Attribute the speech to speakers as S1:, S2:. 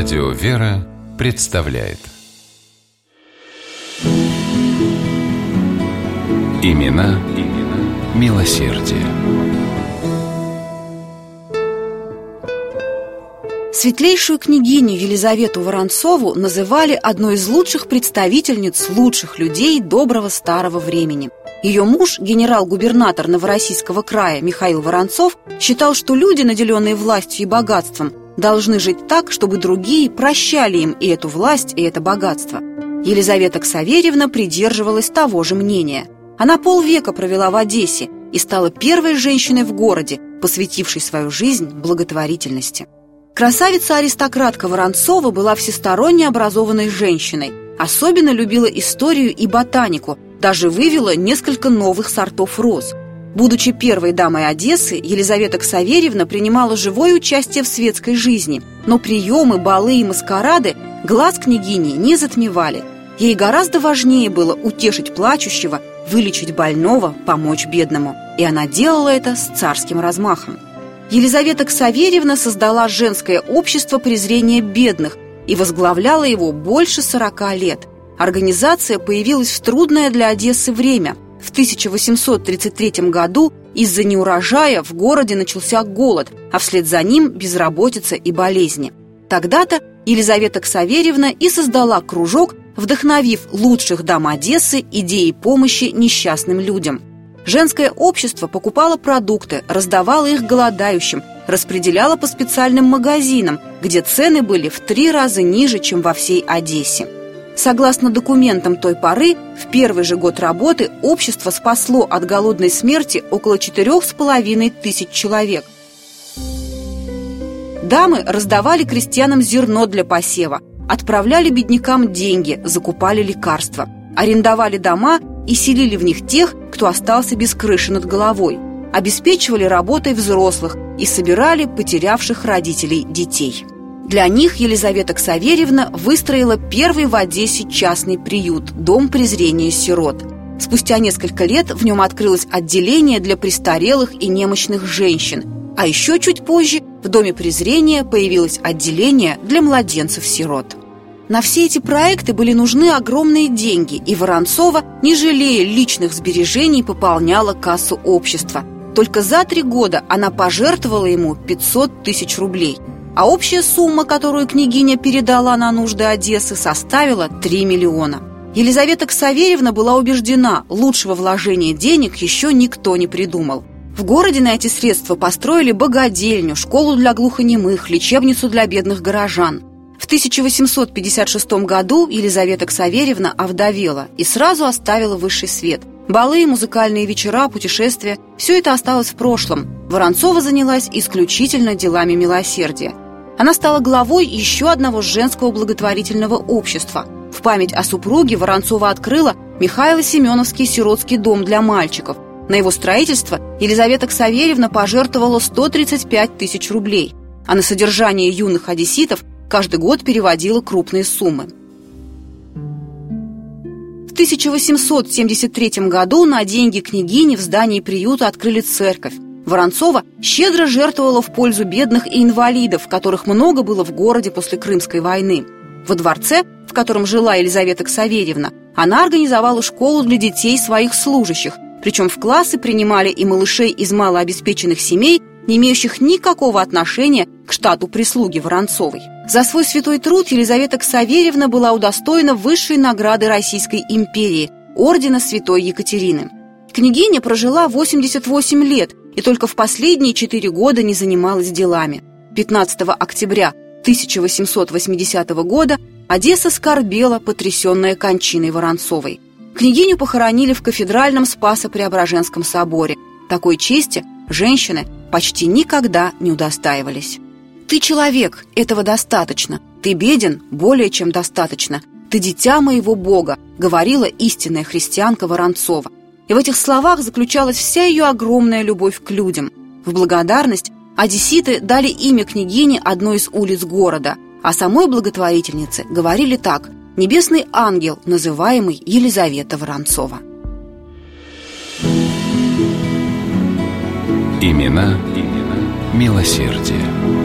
S1: Радио «Вера» представляет Имена, имена милосердие.
S2: Светлейшую княгиню Елизавету Воронцову называли одной из лучших представительниц лучших людей доброго старого времени. Ее муж, генерал-губернатор Новороссийского края Михаил Воронцов, считал, что люди, наделенные властью и богатством, должны жить так, чтобы другие прощали им и эту власть, и это богатство. Елизавета Ксаверьевна придерживалась того же мнения. Она полвека провела в Одессе и стала первой женщиной в городе, посвятившей свою жизнь благотворительности. Красавица-аристократка Воронцова была всесторонне образованной женщиной, особенно любила историю и ботанику, даже вывела несколько новых сортов роз. Будучи первой дамой Одессы, Елизавета Ксаверьевна принимала живое участие в светской жизни, но приемы, балы и маскарады глаз княгини не затмевали. Ей гораздо важнее было утешить плачущего, вылечить больного, помочь бедному. И она делала это с царским размахом. Елизавета Ксаверьевна создала женское общество презрения бедных и возглавляла его больше 40 лет. Организация появилась в трудное для Одессы время. В 1833 году из-за неурожая в городе начался голод, а вслед за ним безработица и болезни. Тогда-то Елизавета Ксаверьевна и создала кружок, вдохновив лучших дам Одессы идеей помощи несчастным людям – Женское общество покупало продукты, раздавало их голодающим, распределяло по специальным магазинам, где цены были в три раза ниже, чем во всей Одессе. Согласно документам той поры, в первый же год работы общество спасло от голодной смерти около четырех с половиной тысяч человек. Дамы раздавали крестьянам зерно для посева, отправляли беднякам деньги, закупали лекарства, арендовали дома и селили в них тех, кто остался без крыши над головой, обеспечивали работой взрослых и собирали потерявших родителей детей. Для них Елизавета Ксаверьевна выстроила первый в Одессе частный приют – Дом презрения сирот. Спустя несколько лет в нем открылось отделение для престарелых и немощных женщин, а еще чуть позже в Доме презрения появилось отделение для младенцев-сирот. На все эти проекты были нужны огромные деньги, и Воронцова, не жалея личных сбережений, пополняла кассу общества. Только за три года она пожертвовала ему 500 тысяч рублей. А общая сумма, которую княгиня передала на нужды Одессы, составила 3 миллиона. Елизавета Ксаверьевна была убеждена, лучшего вложения денег еще никто не придумал. В городе на эти средства построили богадельню, школу для глухонемых, лечебницу для бедных горожан. В 1856 году Елизавета Ксаверьевна овдовела и сразу оставила высший свет. Балы, музыкальные вечера, путешествия – все это осталось в прошлом. Воронцова занялась исключительно делами милосердия. Она стала главой еще одного женского благотворительного общества. В память о супруге Воронцова открыла Михайло-Семеновский сиротский дом для мальчиков. На его строительство Елизавета Ксаверьевна пожертвовала 135 тысяч рублей, а на содержание юных одесситов каждый год переводила крупные суммы. В 1873 году на деньги княгини в здании приюта открыли церковь. Воронцова щедро жертвовала в пользу бедных и инвалидов, которых много было в городе после Крымской войны. Во дворце, в котором жила Елизавета Ксаверьевна, она организовала школу для детей своих служащих, причем в классы принимали и малышей из малообеспеченных семей, не имеющих никакого отношения к штату прислуги Воронцовой. За свой святой труд Елизавета Ксаверьевна была удостоена высшей награды Российской империи – Ордена Святой Екатерины. Княгиня прожила 88 лет и только в последние четыре года не занималась делами. 15 октября 1880 года Одесса скорбела, потрясенная кончиной Воронцовой. Княгиню похоронили в кафедральном Спасо-Преображенском соборе. Такой чести женщины почти никогда не удостаивались. Ты человек, этого достаточно. Ты беден, более чем достаточно. Ты дитя моего Бога, говорила истинная христианка Воронцова. И в этих словах заключалась вся ее огромная любовь к людям. В благодарность одесситы дали имя княгине одной из улиц города, а самой благотворительнице говорили так «Небесный ангел, называемый Елизавета Воронцова».
S1: Имена, имена милосердие.